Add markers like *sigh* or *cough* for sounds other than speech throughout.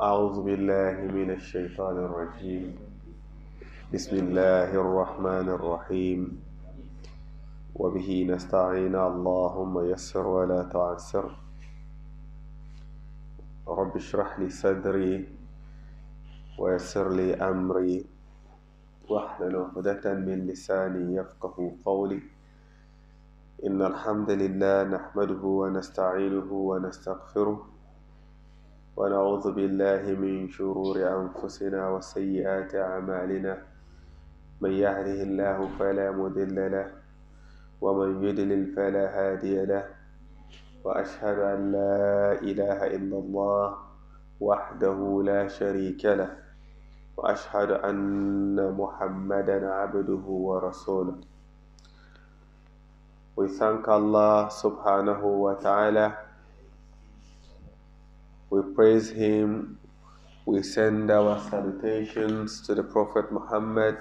أعوذ بالله من الشيطان الرجيم. بسم الله الرحمن الرحيم. وبه نستعين. اللهم يسر ولا تعسر. رب اشرح لي صدري ويسر لي أمري. واحلل عقدة من لساني يفقه قولي. إن الحمد لله نحمده ونستعينه ونستغفره. ونعوذ بالله من شرور أنفسنا وسيئات أعمالنا. من يهده الله فلا مضل له ومن يضلل فلا هادي له. وأشهد أن لا إله إلا الله وحده لا شريك له. وأشهد أن محمدا عبده ورسوله. We thank Allah subhanahu wa ta'ala. We praise Him. We send our salutations to the Prophet Muhammad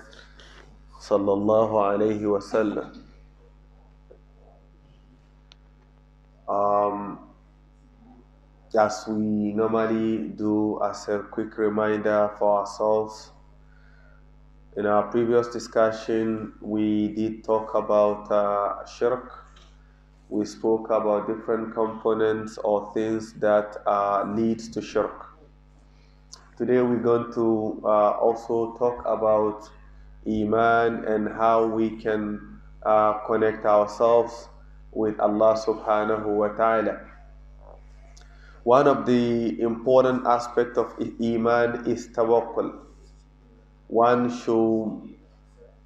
sallallahu alayhi wa sallam. Um, as we normally do as a quick reminder for ourselves, in our previous discussion, we did talk about uh, shirk. We spoke about different components or things that uh, lead to shirk. Today, we're going to uh, also talk about iman and how we can uh, connect ourselves with Allah subhanahu wa ta'ala. One of the important aspects of iman is tawakkul one should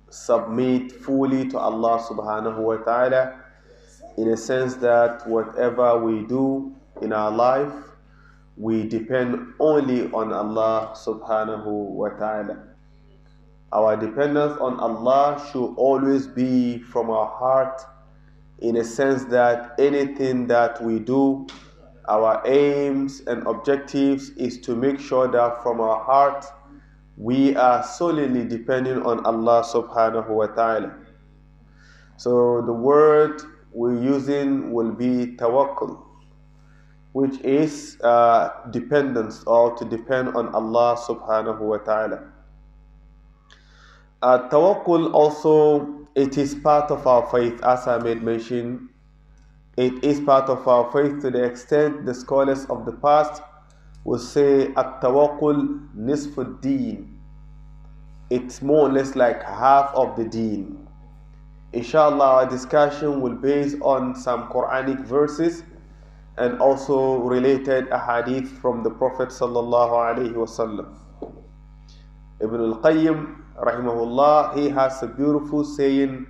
submit fully to Allah subhanahu wa ta'ala in a sense that whatever we do in our life, we depend only on Allah subhanahu wa ta'ala. Our dependence on Allah should always be from our heart in a sense that anything that we do, our aims and objectives is to make sure that from our heart we are solely depending on Allah subhanahu wa ta'ala. So the word we're using will be tawakkul, which is uh, dependence or to depend on Allah subhanahu wa ta'ala. Uh, tawakkul also, it is part of our faith, as I made mention. It is part of our faith to the extent the scholars of the past will say at-tawakkul nisfu deen. It's more or less like half of the deen. Inshallah, our discussion will base on some Quranic verses and also related ahadith from the Prophet sallallahu alaihi wasallam. Ibn al-Qayyim, rahimahullah, he has a beautiful saying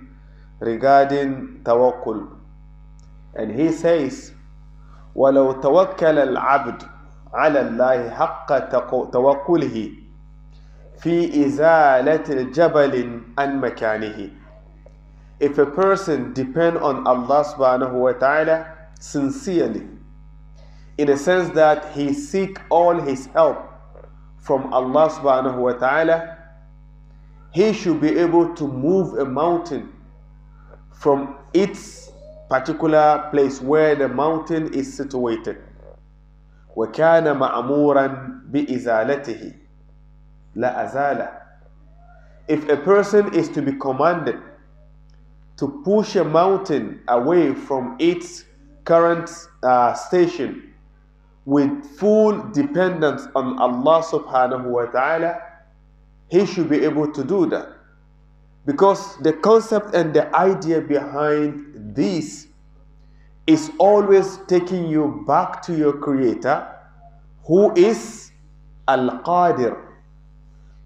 regarding tawakkul. And he says, وَلَوْ تَوَكَّلَ الْعَبْدُ على الله حق توكله في إزالة الجبل عن مكانه If a person depend on Allah subhanahu wa ta'ala sincerely, in a sense that he seek all his help from Allah subhanahu wa ta'ala, he should be able to move a mountain from its particular place where the mountain is situated. وكان مأمورا بإزالته لا أزال If a person is to be commanded to push a mountain away from its current uh, station with full dependence on Allah subhanahu wa ta'ala, he should be able to do that. Because the concept and the idea behind this is always taking you back to your creator who is Al Qadir,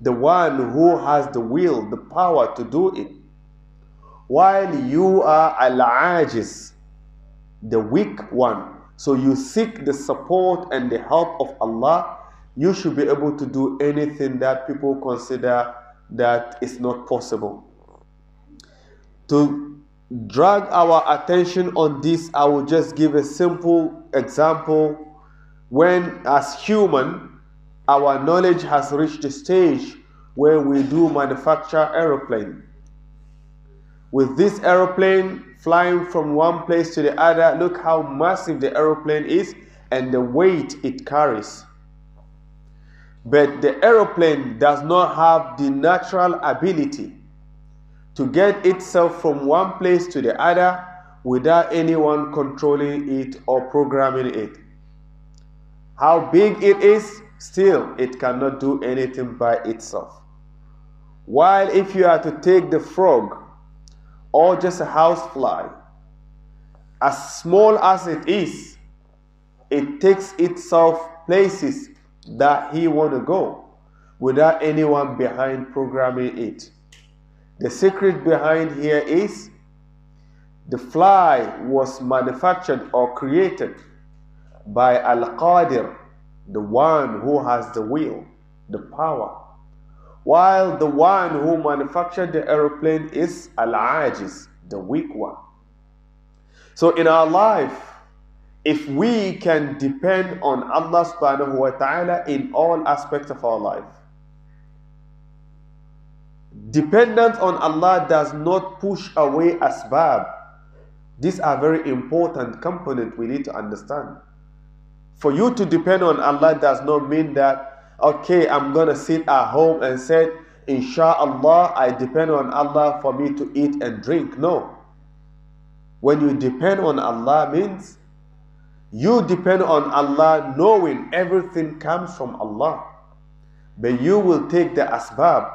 the one who has the will, the power to do it. While you are Al Ajiz, the weak one. So you seek the support and the help of Allah. You should be able to do anything that people consider that is not possible. To drag our attention on this, I will just give a simple example. When, as human, our knowledge has reached a stage where we do manufacture aeroplane. With this aeroplane flying from one place to the other, look how massive the aeroplane is and the weight it carries. But the aeroplane does not have the natural ability to get itself from one place to the other without anyone controlling it or programming it. How big it is, still it cannot do anything by itself. While if you are to take the frog or just a housefly, as small as it is, it takes itself places that he want to go without anyone behind programming it. The secret behind here is the fly was manufactured or created by Al Qadir, the one who has the will, the power. While the one who manufactured the aeroplane is Al Ajiz, the weak one. So in our life, if we can depend on Allah subhanahu wa ta'ala in all aspects of our life, dependence on Allah does not push away asbab. These are very important components we need to understand. For you to depend on Allah does not mean that, okay, I'm to sit at home and say, Insha'Allah, I depend on Allah for me to eat and drink. No. When you depend on Allah means you depend on Allah knowing everything comes from Allah. But you will take the asbab.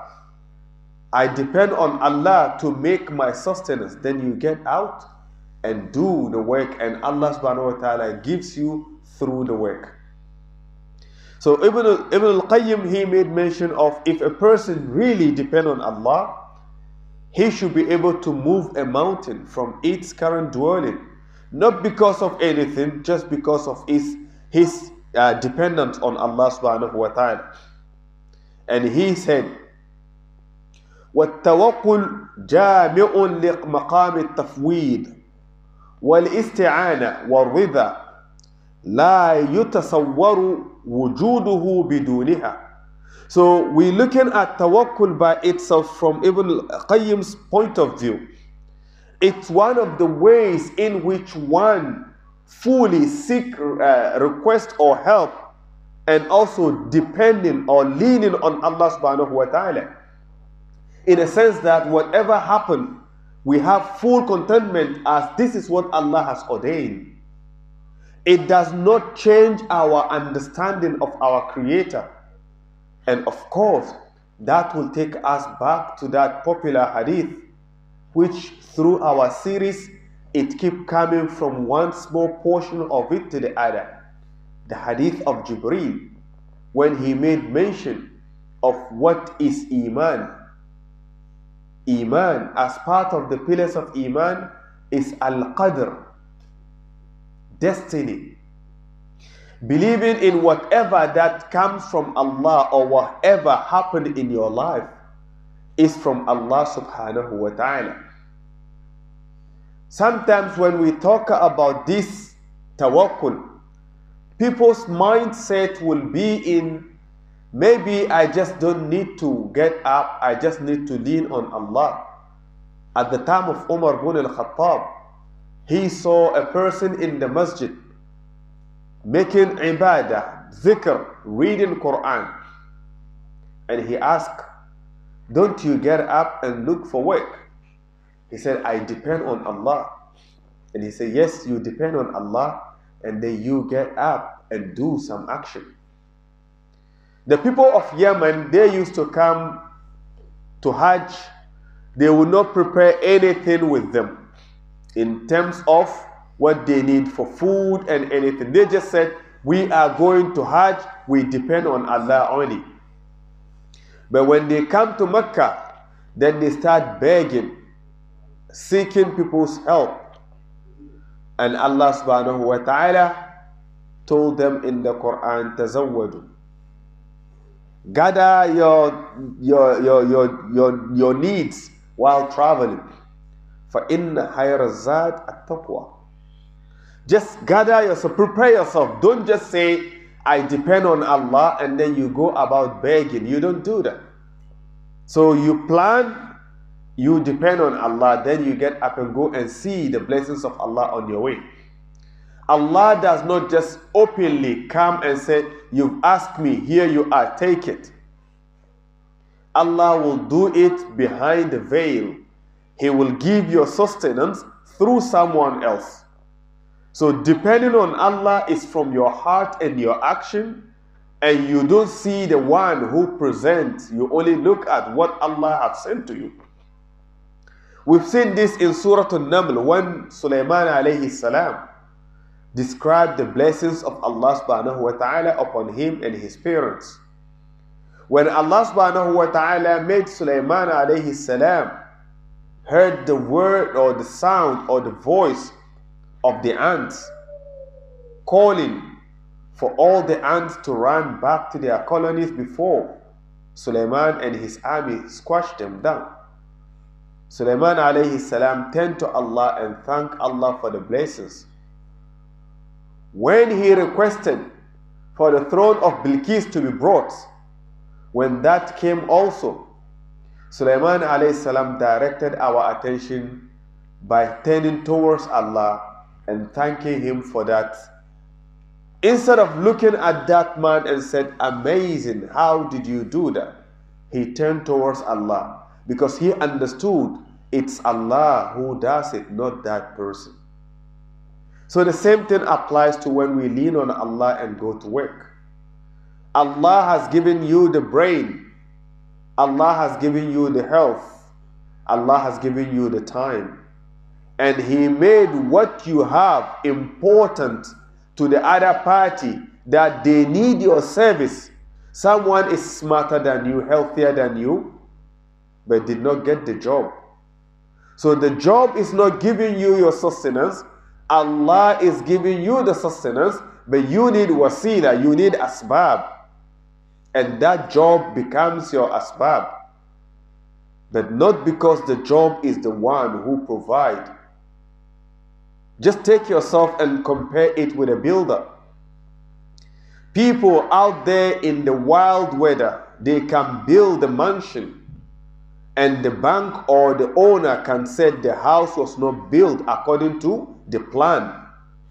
I depend on Allah to make my sustenance. Then you get out and do the work, and Allah subhanahu wa ta'ala gives you through the work. So Ibn, Ibn al-Qayyim, he made mention of if a person really depend on Allah, he should be able to move a mountain from its current dwelling, not because of anything, just because of his, his uh, dependence on Allah subhanahu wa ta'ala. And he said, والتوكل جامع لمقام التفويض والاستعانة والرضا so we're looking at tawakkul by itself from Ibn Qayyim's point of view. It's one of the ways in which one fully seek uh, request or help and also depending or leaning on Allah subhanahu wa ta'ala. In a sense that whatever happens, we have full contentment as this is what Allah has ordained. It does not change our understanding of our Creator. And of course, that will take us back to that popular hadith, which through our series, it keep coming from one small portion of it to the other. The hadith of Jibreel, when he made mention of what is Iman. Iman, as part of the pillars of Iman, is Al Qadr, destiny believing in whatever that comes from Allah or whatever happened in your life is from Allah subhanahu wa ta'ala. Sometimes when we talk about this tawakkul, people's mindset will be in maybe I just don't need to get up, I just need to lean on Allah. At the time of Umar ibn al-Khattab, he saw a person in the masjid making ibadah, zikr, reading Quran. And he asked, Don't you get up and look for work? He said, I depend on Allah. And he said, Yes, you depend on Allah, and then you get up and do some action. The people of Yemen, they used to come to Hajj, they would not prepare anything with them in terms of what they need for food and anything. They just said, We are going to Hajj, we depend on Allah only. But when they come to Mecca, then they start begging, seeking people's help. And Allah subhanahu wa ta'ala told them in the Quran, Tazawwadu. Gather your, your, your, your, your, your needs while traveling. فَإِنَّ خَيْرَ الزَّادِ التَّقْوَى just gather yourself, prepare yourself. Don't just say, I depend on Allah, and then you go about begging. You don't do that. So you plan, you depend on Allah, then you get up and go and see the blessings of Allah on your way. Allah does not just openly come and say, You've asked me, here you are, take it. Allah will do it behind the veil. He will give your sustenance through someone else. So, depending on Allah is from your heart and your action, and you don't see the one who presents, you only look at what Allah has sent to you. We've seen this in Surah An-Naml when Sulaiman alayhi salam described the blessings of Allah subhanahu wa ta'ala upon him and his parents. When Allah subhanahu wa ta'ala made Sulaiman alayhi salam heard the word or the sound or the voice of the ants calling for all the ants to run back to their colonies before Sulaiman and his army squashed them down. Sulaiman alayhi salam turned to Allah and thanked Allah for the blessings. When he requested for the throne of Bilqis to be brought, when that came also, Sulaiman salam directed our attention by turning towards Allah and thanking Him for that. Instead of looking at that man and said, Amazing, how did you do that? He turned towards Allah because he understood it's Allah who does it, not that person. So the same thing applies to when we lean on Allah and go to work. Allah has given you the brain Allah has given you the health, Allah has given you the time, and He made what you have important to the other party that they need your service. Someone is smarter than you, healthier than you, but did not get the job. So the job is not giving you your sustenance. Allah is giving you the sustenance, but you need wasila, you need asbab and that job becomes your asbab. But not because the job is the one who provide. Just take yourself and compare it with a builder. People out there in the wild weather, they can build a mansion and the bank or the owner can say the house was not built according to the plan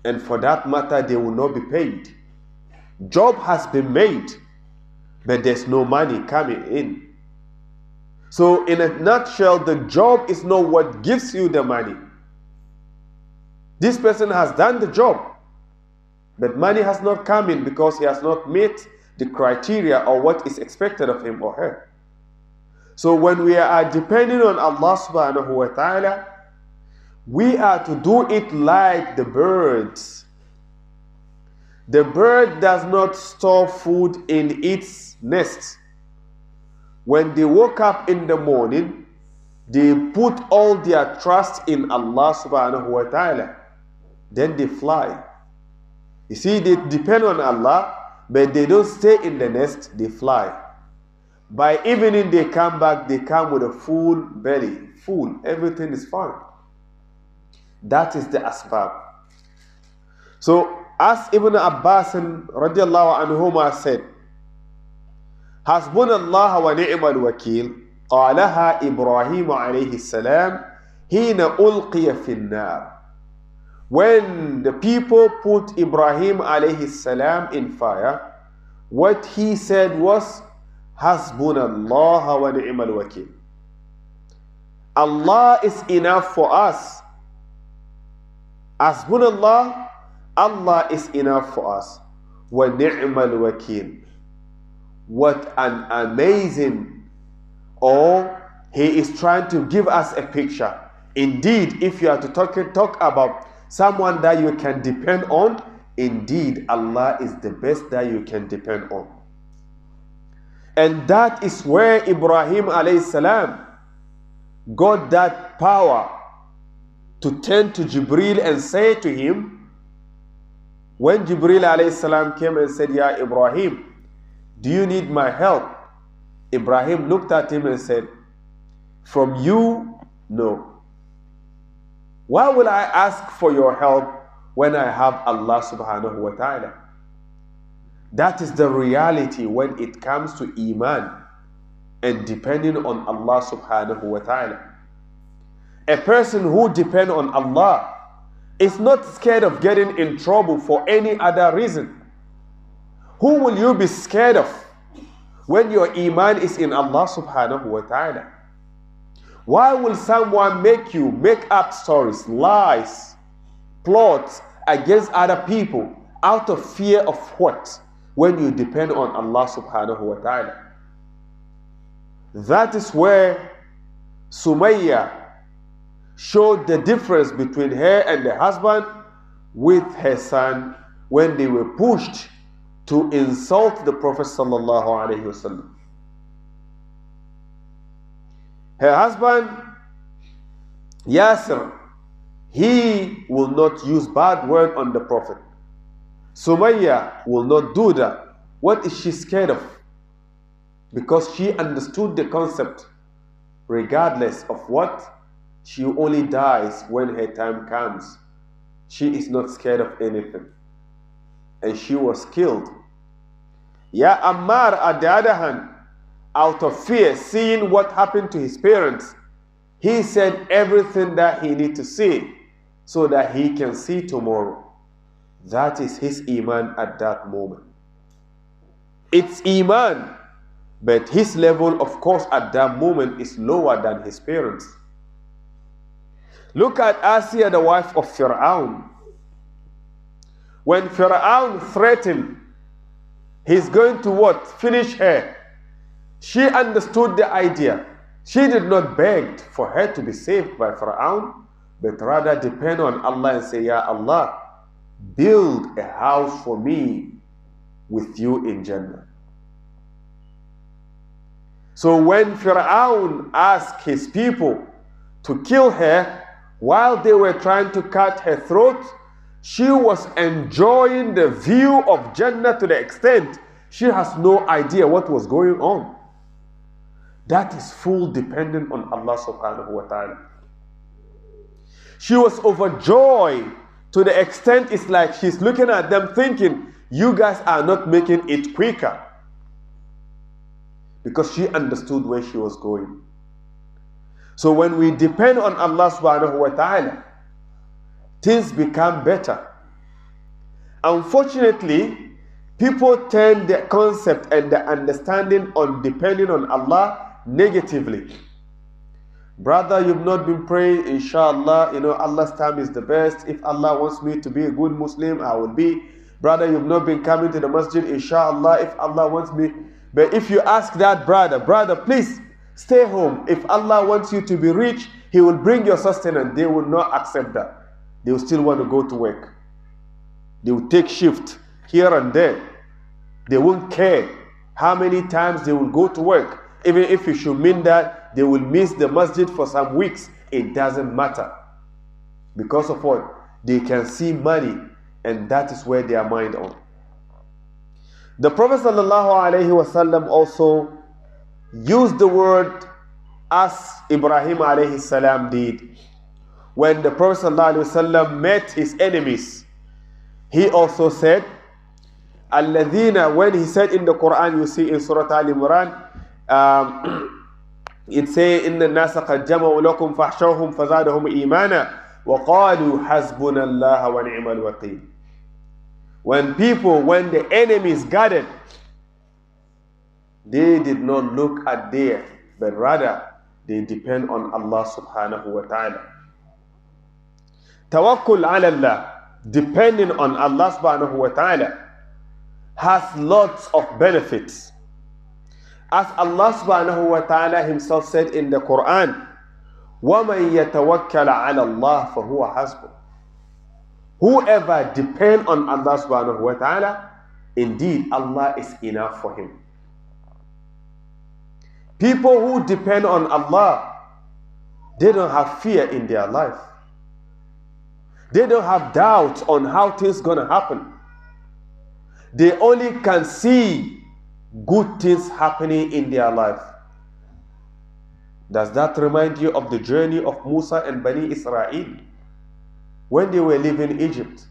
and for that matter they will not be paid. Job has been made but there's no money coming in. So, in a nutshell, the job is not what gives you the money. This person has done the job, but money has not come in because he has not met the criteria or what is expected of him or her. So, when we are depending on Allah subhanahu wa ta'ala, we are to do it like the birds. The bird does not store food in its Next, when they woke up in the morning, they put all their trust in Allah subhanahu wa ta'ala. Then they fly. You see, they depend on Allah, but they don't stay in the nest, they fly. By evening, they come back, they come with a full belly, full, everything is fine. That is the asbab. So, as Ibn Abbas and radiallahu anhuma said, حسبنا الله ونعم الوكيل. قالها إبراهيم عليه السلام حين ألقي في النار. When the people put Ibrahim عليه السلام in fire What he said was حسبنا الله ونعم الوكيل. Allah is enough for us. حسبنا الله Allah is enough for us. ونعم الوكيل. What an amazing, or he is trying to give us a picture. Indeed, if you are to talk, talk about someone that you can depend on, indeed, Allah is the best that you can depend on. And that is where Ibrahim alayhi salam got that power to turn to Jibril and say to him, when Jibril salam came and said, Ya Ibrahim, do you need my help? Ibrahim looked at him and said, From you, no. Why will I ask for your help when I have Allah subhanahu wa ta'ala? That is the reality when it comes to Iman and depending on Allah subhanahu wa ta'ala. A person who depends on Allah is not scared of getting in trouble for any other reason. Who will you be scared of when your iman is in Allah subhanahu wa ta'ala? Why will someone make you make up stories, lies, plots against other people out of fear of what? When you depend on Allah subhanahu wa ta'ala. That is where Sumayya showed the difference between her and the husband with her son when they were pushed to insult the Prophet sallallahu alaihi wasallam. Her husband Yasir, he will not use bad word on the Prophet. Sumayya will not do that. What is she scared of? Because she understood the concept. Regardless of what, she only dies when her time comes. She is not scared of anything. And she was killed. Ya Ammar, at the other hand, out of fear, seeing what happened to his parents, he said everything that he need to see so that he can see tomorrow. That is his iman at that moment. It's iman, but his level, of course, at that moment is lower than his parents. Look at Asiya, the wife of Fir'aun. When Fir'aun threatened, he's going to what? Finish her. She understood the idea. She did not beg for her to be saved by Fir'aun, but rather depend on Allah and say, Ya Allah, build a house for me with you in Jannah. So when Fir'aun asked his people to kill her, while they were trying to cut her throat, she was enjoying the view of Jannah to the extent she has no idea what was going on. That is full dependent on Allah subhanahu wa ta'ala. She was overjoyed to the extent it's like she's looking at them thinking, you guys are not making it quicker. Because she understood where she was going. So when we depend on Allah subhanahu wa ta'ala, things become better. Unfortunately, people turn the concept and the understanding on depending on Allah negatively. Brother, you've not been praying, inshallah, you know, Allah's time is the best. If Allah wants me to be a good Muslim, I will be. Brother, you've not been coming to the masjid, inshallah, if Allah wants me. But if you ask that brother, brother, please, Stay home. If Allah wants you to be rich, He will bring your sustenance. They will not accept that. They will still want to go to work. They will take shift here and there. They won't care how many times they will go to work. Even if it should mean that they will miss the masjid for some weeks, it doesn't matter. Because of what? They can see money, and that is where their mind on. The Prophet ﷺ also used the word as Ibrahim alayhi salam did When the Prophet ﷺ met his enemies, he also said, Alladhina, when he said in the Quran, you see in Surah Al Imran, um, *clears throat* it say, إن الناس قد جمعوا لكم فاحشوهم فزادهم إيمانا وقالوا حسبنا الله ونعم الوكيل. When people, when the enemies gathered, they did not look at their, but rather they depend on Allah subhanahu wa ta'ala. Tawakkul ala Allah, depending on Allah subhanahu wa ta'ala, has lots of benefits. As Allah subhanahu wa ta'ala himself said in the Quran, وَمَن يَتَوَكَّلَ عَلَى اللَّهِ فَهُوَ حَسْبُهُ Whoever depend on Allah subhanahu wa ta'ala, indeed Allah is enough for him. People who depend on Allah, they don't have fear in their life. They don't have doubts on how things gonna happen. They only can see good things happening in their life. Does that remind you of the journey of Musa and Bani Israel when they were leaving Egypt?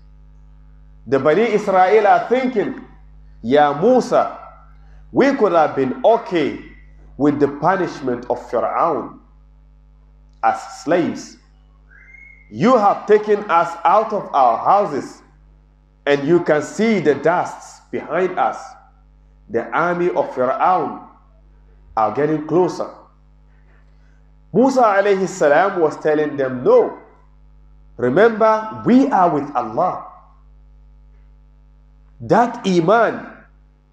The Bani Israel are thinking, Yeah, Musa, we could have been okay with the punishment of Pharaoh as slaves. You have taken us out of our houses, and you can see the dust behind us. The army of Fir'aun are getting closer. Musa alayhi salam was telling them, No, remember, we are with Allah. That Iman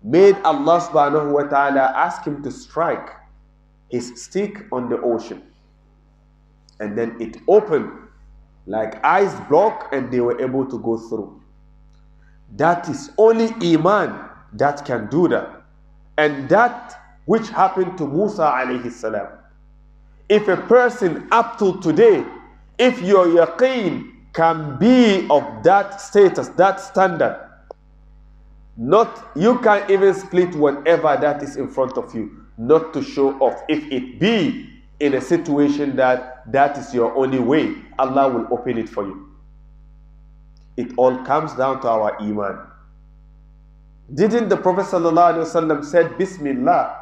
made Allah subhanahu wa ta'ala ask him to strike his stick on the ocean. And then it opened like ice block and they were able to go through. That is only Iman that can do that. And that which happened to Musa alayhi salam. If a person up to today, if your yaqeen can be of that status, that standard, not you can even split whatever that is in front of you, not to show off. If it be in a situation that that is your only way, Allah will open it for you. It all comes down to our iman. Didn't the Prophet ﷺ said Bismillah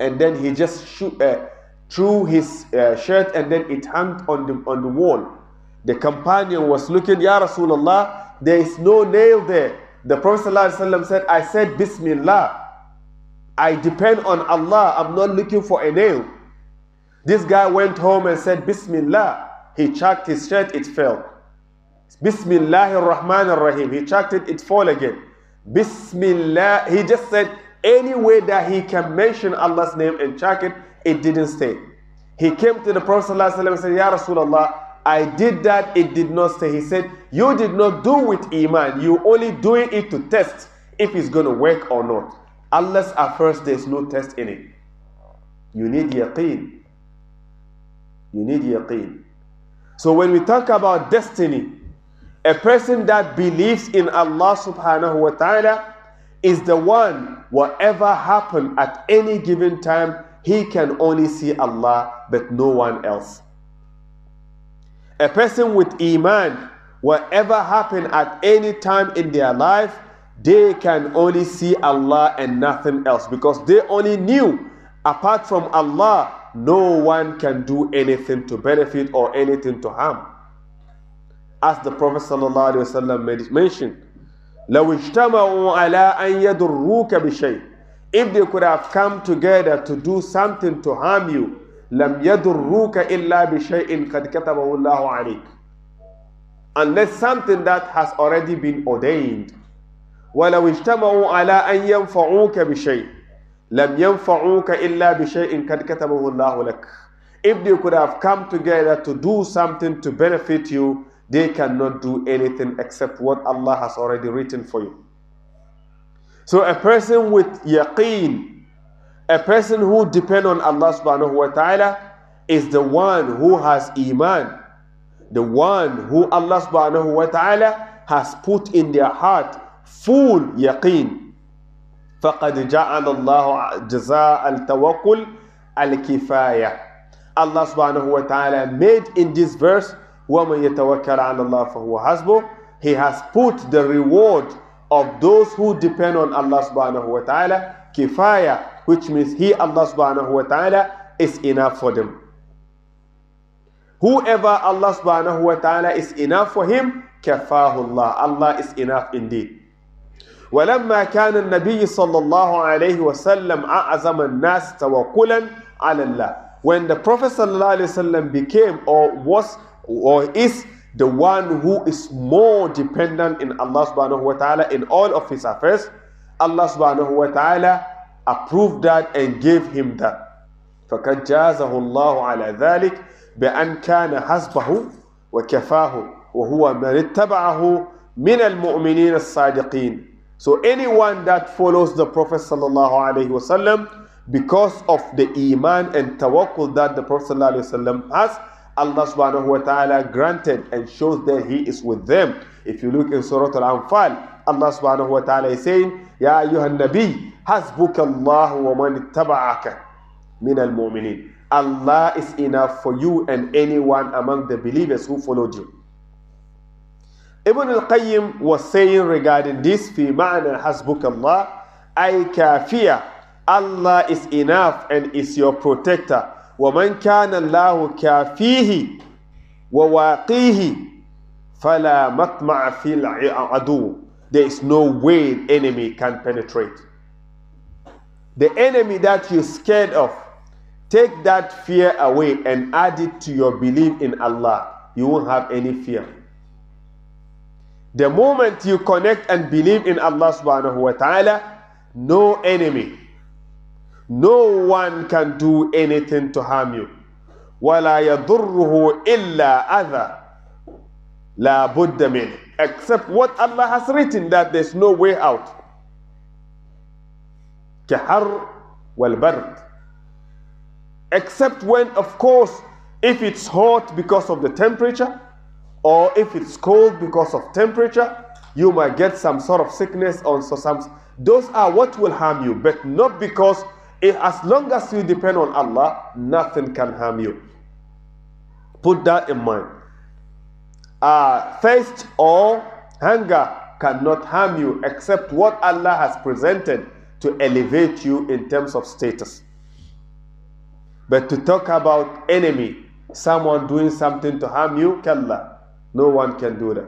and then he just uh, threw his uh, shirt and then it hung on the, on the wall. The companion was looking, Ya Rasulullah, there is no nail there. The Prophet ﷺ said, I said Bismillah. I depend on Allah. I'm not looking for a nail. This guy went home and said Bismillah. He chucked his shirt, it fell. Bismillah ar-Rahman ar-Rahim. He chucked it, it fell again. Bismillah. He just said any way that he can mention Allah's name and chuck it, it didn't stay. He came to the Prophet ﷺ and said, Ya Rasulullah, I did that, it did not stay. He said, You did not do with Iman, you only doing it to test if it's going to work or not. At first there's no test in it. You need yaqeen. You need yaqeen. So when we talk about destiny, a person that believes in Allah subhanahu wa ta'ala is the one, whatever happen at any given time, he can only see Allah but no one else. A person with Iman, whatever happen at any time in their life, they can only see Allah and nothing else because they only knew apart from Allah, no one can do anything to benefit or anything to harm. As the Prophet ﷺ mentioned, لو اجتمعوا على أن يضروك بشيء if they could have come together to do something to harm you لم يضروك إلا بشيء قد كتبه الله عليك unless something that has already been ordained ولو اجتمعوا على أن ينفعوك بشيء لم ينفعوك إلا بشيء قد كتبه الله لك if they could have come together to do something to benefit you they cannot do anything except what Allah has already written for you. So a person with yaqeen, a person who depend on Allah subhanahu wa ta'ala is the one who has iman, the one who Allah subhanahu wa ta'ala has put in their heart full yaqeen. فقد جعل الله جزاء التوكل الكفاية Allah subhanahu wa ta'ala made in this verse وَمَنْ يَتَوَكَّلَ عَلَى اللَّهِ فَهُوَ حَسْبُهُ He has put the reward of those who depend on Allah subhanahu wa ta'ala kifaya, which means He, Allah subhanahu wa ta'ala, is enough for them. Whoever Allah subhanahu wa ta'ala is enough for him, kafahullah. Allah is enough indeed. ولما كان النبي صلى الله عليه وسلم أعظم الناس توكلا على الله when the Prophet صلى الله عليه وسلم became or was or is the one who is more dependent in Allah subhanahu wa ta'ala in all of his affairs, Allah subhanahu wa ta'ala approved that and gave him that. فقد جازه الله على ذلك بأن كان حسبه وكفاه وهو من اتبعه من المؤمنين الصادقين. So anyone that follows the Prophet wasallam because of the iman and tawakkul that the Prophet wasallam has, Allah subhanahu wa ta'ala granted and shows that He is with them. If you look in Surah Al-Anfal, Allah subhanahu wa ta'ala is saying, Ya ayyuhan nabi, hasbuka Allah wa man ittaba'aka min al-mu'minin. Allah is enough for you and anyone among the believers who followed you. Ibn al-Qayyim was saying regarding this, في معنى حسبك الله, أي كافية. Allah is enough and is your protector. ومن كان الله كافيه وواقيه فَلَا مَطْمَعَ فِي الْعَدُوِ There is no way enemy can penetrate. The enemy that you're scared of, take that fear away and add it to your belief in Allah. You won't have any fear. The moment you connect and believe in Allah subhanahu wa ta'ala, no enemy, no one can do anything to harm you. وَلَا يَضُرُّهُ إِلَّا أَذَى لَا بُدَّ مِنْهِ Except what Allah has written that there's no way out. كحر والبرد except when of course if it's hot because of the temperature or if it's cold because of temperature you might get some sort of sickness or so some those are what will harm you but not because if, as long as you depend on Allah nothing can harm you. Put that in mind. Uh, thirst or hunger cannot harm you except what Allah has presented to elevate you in terms of status. But to talk about enemy, someone doing something to harm you, kalla, no one can do that.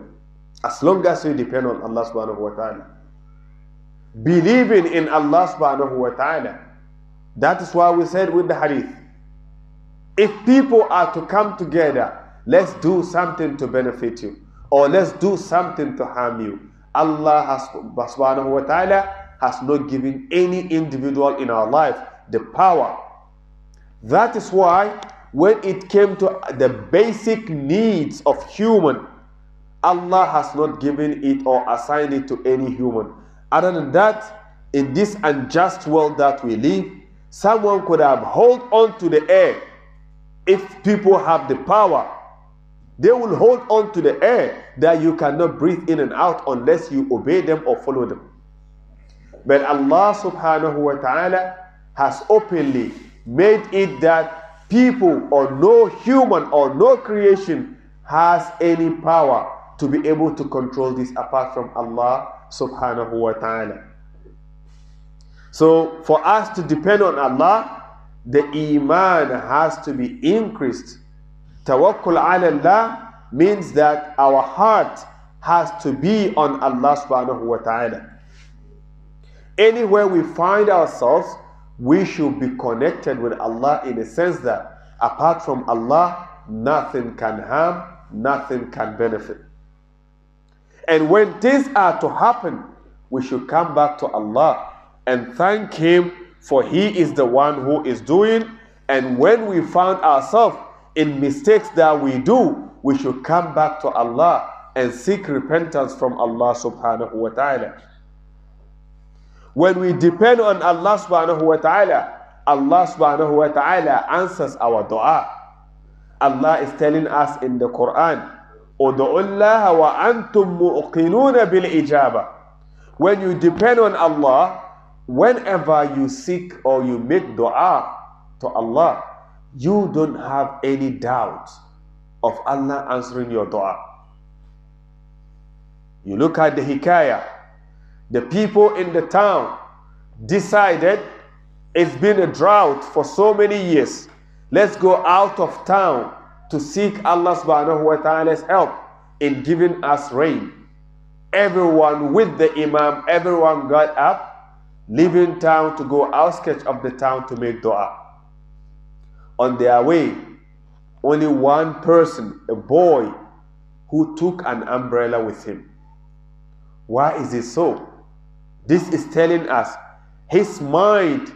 As long as you depend on Allah subhanahu wa ta'ala. Believing in Allah subhanahu wa ta'ala. That is why we said with the hadith. If people are to come together, let's do something to benefit you. Or let's do something to harm you. Allah has, subhanahu wa ta'ala has not given any individual in our life the power. That is why when it came to the basic needs of human, Allah has not given it or assigned it to any human. Other than that, in this unjust world that we live, someone could have hold on to the air. If people have the power, they will hold on to the air that you cannot breathe in and out unless you obey them or follow them. But Allah subhanahu wa ta'ala has openly made it that people or no human or no creation has any power to be able to control this apart from Allah subhanahu wa ta'ala. So for us to depend on Allah, the iman has to be increased. Tawakkul ala Allah means that our heart has to be on Allah subhanahu wa ta'ala. Anywhere we find ourselves, we should be connected with Allah in a sense that apart from Allah, nothing can harm, nothing can benefit. And when things are to happen, we should come back to Allah and thank Him for He is the one who is doing. And when we find ourselves in mistakes that we do, we should come back to Allah and seek repentance from Allah subhanahu wa ta'ala. When we depend on Allah subhanahu wa ta'ala, Allah subhanahu wa ta'ala answers our dua. Allah is telling us in the Quran, ادعوا الله وأنتم موقنون بالإجابة. When you depend on Allah, whenever you seek or you make dua to Allah, you don't have any doubt of Allah answering your dua. You look at the hikayah the people in the town decided it's been a drought for so many years. Let's go out of town to seek Allah subhanahu wa ta'ala's help in giving us rain. Everyone with the Imam, everyone got up, leaving town to go outskirts of the town to make dua. On their way, only one person, a boy, who took an umbrella with him. Why is it so? This is telling us his mind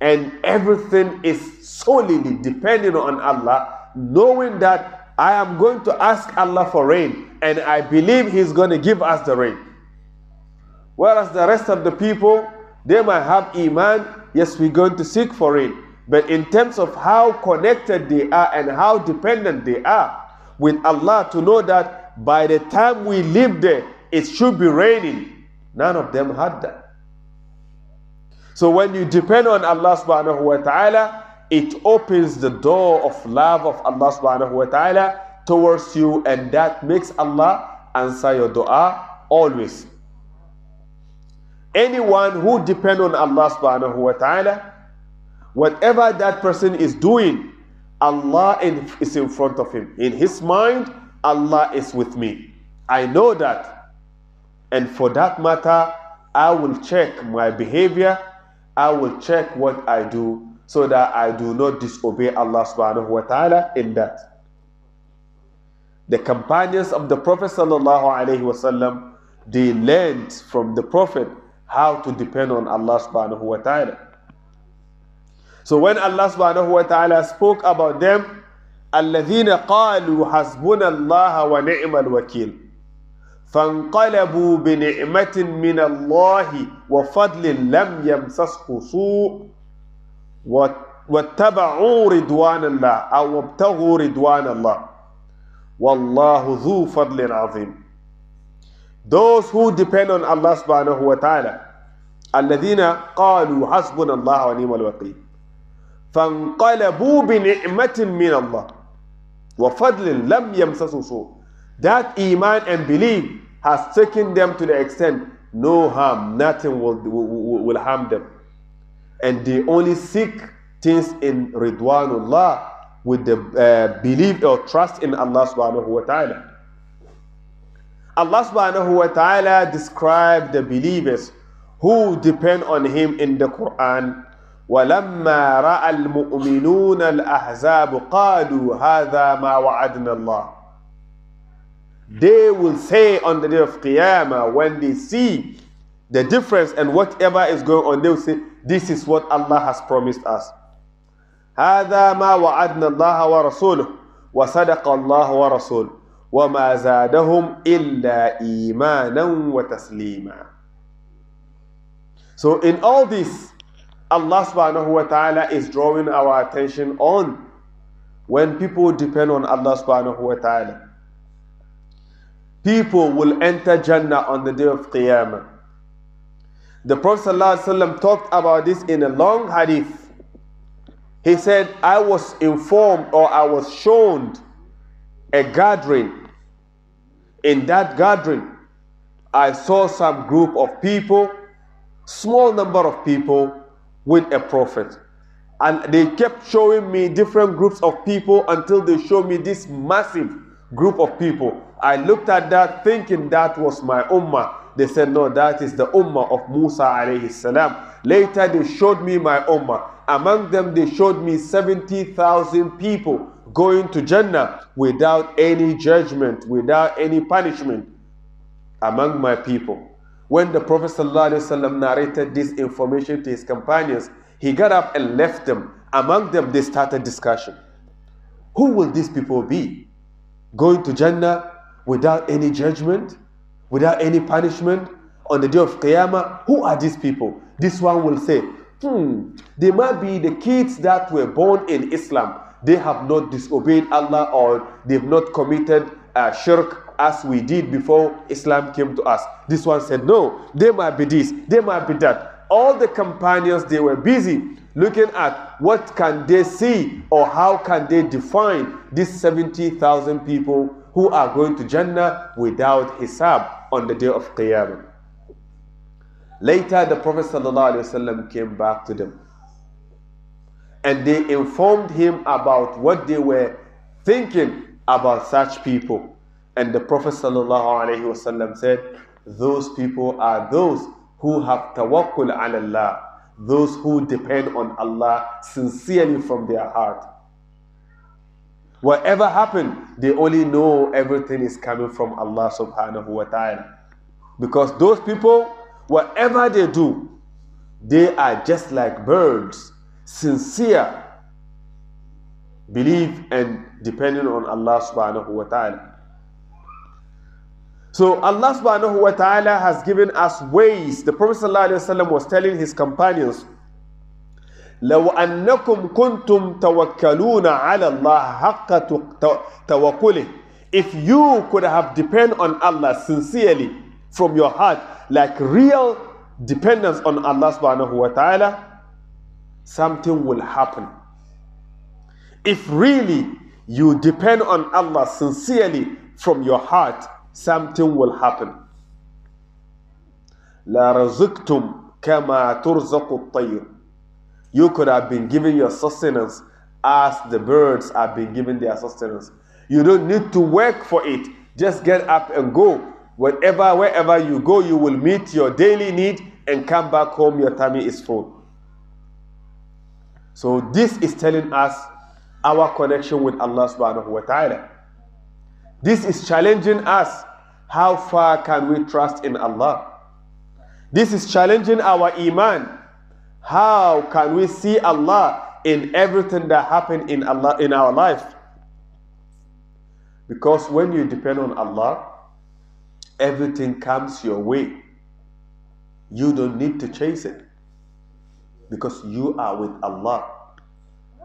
and everything is solely depending on Allah, knowing that I am going to ask Allah for rain and I believe He's going to give us the rain. Whereas the rest of the people, they might have Iman, yes, we're going to seek for rain. But in terms of how connected they are and how dependent they are with Allah to know that by the time we live there, it should be raining None of them had that. So when you depend on Allah subhanahu wa ta'ala, it opens the door of love of Allah subhanahu wa ta'ala towards you and that makes Allah answer your dua always. Anyone who depend on Allah subhanahu wa ta'ala, whatever that person is doing, Allah is in front of him. In his mind, Allah is with me. I know that. And for that matter, I will check my behavior, I will check what I do so that I do not disobey Allah subhanahu wa ta'ala in that. The companions of the Prophet sallallahu alaihi wasallam, they learned from the Prophet how to depend on Allah subhanahu wa ta'ala. So when Allah subhanahu wa ta'ala spoke about them, الذين قالوا حسبنا الله ونعم الوكيل فانقلبوا بنعمة من الله وفضل لم يمسسه سوء واتبعوا رضوان الله أو ابتغوا رضوان الله. والله ذو فضل عظيم. Those who depend on Allah subhanahu wa ta'ala الذين قالوا حسبنا الله ونعم الوكيل فانقلبوا بنعمة من الله وفضل لم يمسسوا سوء. That iman and belief has taken them to the extent no harm, nothing will, will, will harm them. And they only seek things in Ridwanullah with the uh, belief or trust in Allah subhanahu wa ta'ala. Allah subhanahu wa ta'ala described the believers who depend on Him in the Quran. ولما رأى المؤمنون الأحزاب قالوا هذا ما وعدنا الله they will say on the day of Qiyamah when they see the difference and whatever is going on, they will say, This is what Allah has promised us. هذا ما وعدنا الله ورسوله وصدق الله ورسوله وما زادهم إلا إيمانا وتسليما So in all this, Allah subhanahu wa ta'ala is drawing our attention on when people depend on Allah subhanahu wa ta'ala people will enter Jannah on the day of Qiyamah. The Prophet ﷺ talked about this in a long hadith. He said, I was informed or I was shown a gathering. In that gathering, I saw some group of people, small number of people, with a prophet. And they kept showing me different groups of people until they showed me this massive group of people. I looked at that thinking that was my ummah. They said, no, that is the ummah of Musa alayhi salam. Later they showed me my ummah. Among them they showed me 70,000 people going to Jannah without any judgment, without any punishment among my people. When the Prophet ﷺ narrated this information to his companions, he got up and left them. Among them, they started discussion. Who will these people be? Going to Jannah without any judgment, without any punishment on the day of Qiyamah. Who are these people? This one will say, hmm, they might be the kids that were born in Islam. They have not disobeyed Allah or they've not committed uh, shirk as we did before Islam came to us. This one said, no, they might be this, they might be that. All the companions, they were busy looking at what can they see or how can they define these 70,000 people who are going to Jannah without hisab on the day of Qiyamah. Later, the Prophet ﷺ came back to them and they informed him about what they were thinking about such people. And the Prophet ﷺ said, Those people are those who have tawakkul ala Allah, those who depend on Allah sincerely from their heart. Whatever happened, they only know everything is coming from Allah subhanahu wa ta'ala. Because those people, whatever they do, they are just like birds, sincere, believe and depending on Allah subhanahu wa ta'ala. So Allah subhanahu wa ta'ala has given us ways. The Prophet was telling his companions, لو أنكم كنتم توكلون على الله حق توكله if you could have depend on Allah sincerely from your heart like real dependence on Allah wa ta'ala something will happen if really you depend on Allah sincerely from your heart something will happen لا رزقتم كما ترزق الطير you could have been given your sustenance as the birds have been given their sustenance. You don't need to work for it. Just get up and go. Whatever, wherever you go, you will meet your daily need and come back home, your tummy is full. So this is telling us our connection with Allah subhanahu wa ta'ala. This is challenging us. How far can we trust in Allah? This is challenging our iman. How can we see Allah in everything that happen in Allah in our life? Because when you depend on Allah, everything comes your way. You don't need to chase it because you are with Allah.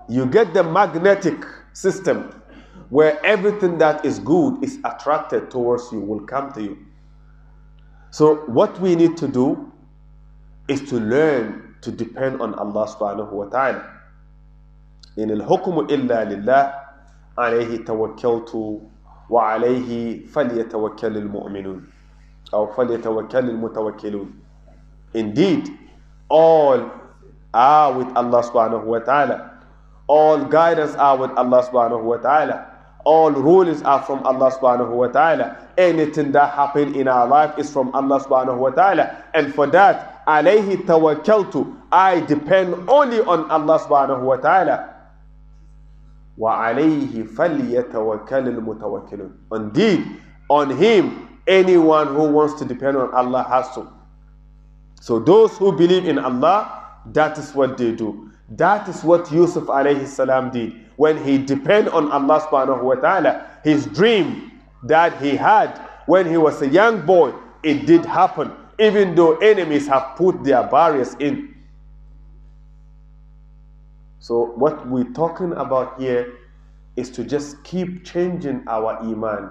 You get the magnetic system where everything that is good is attracted towards you, will come to you. So, what we need to do is to learn to depend on Allah subhanahu wa ta'ala. In al-hukmu illa lillah, alayhi tawakkaltu wa alayhi falyatawakkal al-mu'minun. Or falyatawakkal al-mutawakkilun. Indeed, all are with Allah subhanahu wa ta'ala. All guidance are with Allah subhanahu wa ta'ala. All rulings are from Allah subhanahu wa ta'ala. Anything that happened in our life is from Allah subhanahu wa ta'ala. And for that, alayhi tawakkaltu. I depend only on Allah subhanahu wa ta'ala. وَعَلَيْهِ فَلْيَتَوَكَّلِ الْمُتَوَكِّلُونَ Indeed, on him, anyone who wants to depend on Allah has to. So those who believe in Allah, that is what they do. That is what Yusuf alayhi salam did. When he depend on Allah subhanahu wa ta'ala, his dream that he had when he was a young boy, it did happen, even though enemies have put their barriers in. So what we're talking about here is to just keep changing our iman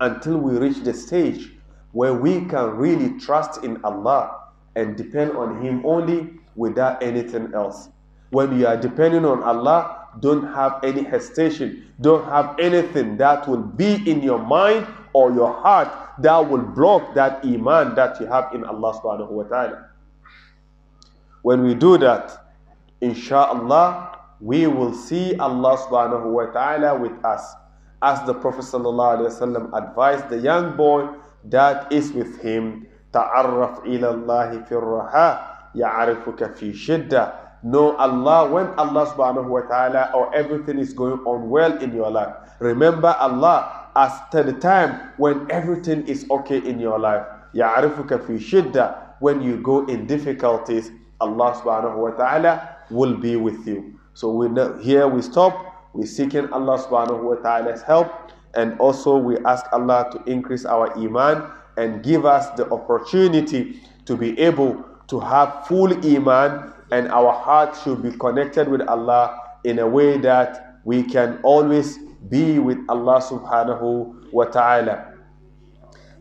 until we reach the stage where we can really trust in Allah and depend on Him only without anything else. When you are depending on Allah, don't have any hesitation, don't have anything that will be in your mind or your heart that will block that iman that you have in Allah subhanahu wa ta'ala. When we do that, inshallah, we will see Allah subhanahu wa ta'ala with us. As the Prophet sallallahu advised the young boy that is with him, ta'arraf ila Allah fi raha ya'rifuka fi shidda. Know Allah when Allah subhanahu wa ta'ala or everything is going on well in your life. Remember Allah as to the time when everything is okay in your life. Ya'rifuka fi shidda. When you go in difficulties, Allah subhanahu wa ta'ala will be with you. So we know, here we stop. We're seeking Allah subhanahu wa ta'ala's help. And also we ask Allah to increase our iman and give us the opportunity to be able to have full iman and our heart should be connected with Allah in a way that we can always be with Allah subhanahu wa ta'ala.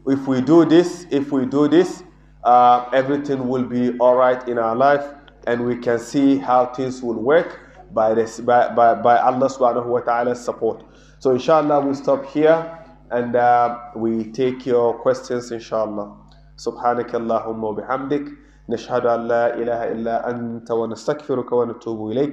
If we do this, if we do this, uh, everything will be all right in our life and we can see how things will work by, this, by, by, by Allah subhanahu wa ta'ala's support. So inshallah we stop here and uh, we take your questions inshallah. سبحانك اللهم وبحمدك نشهد أن لا إله إلا أنت ونستغفرك ونتوب إليك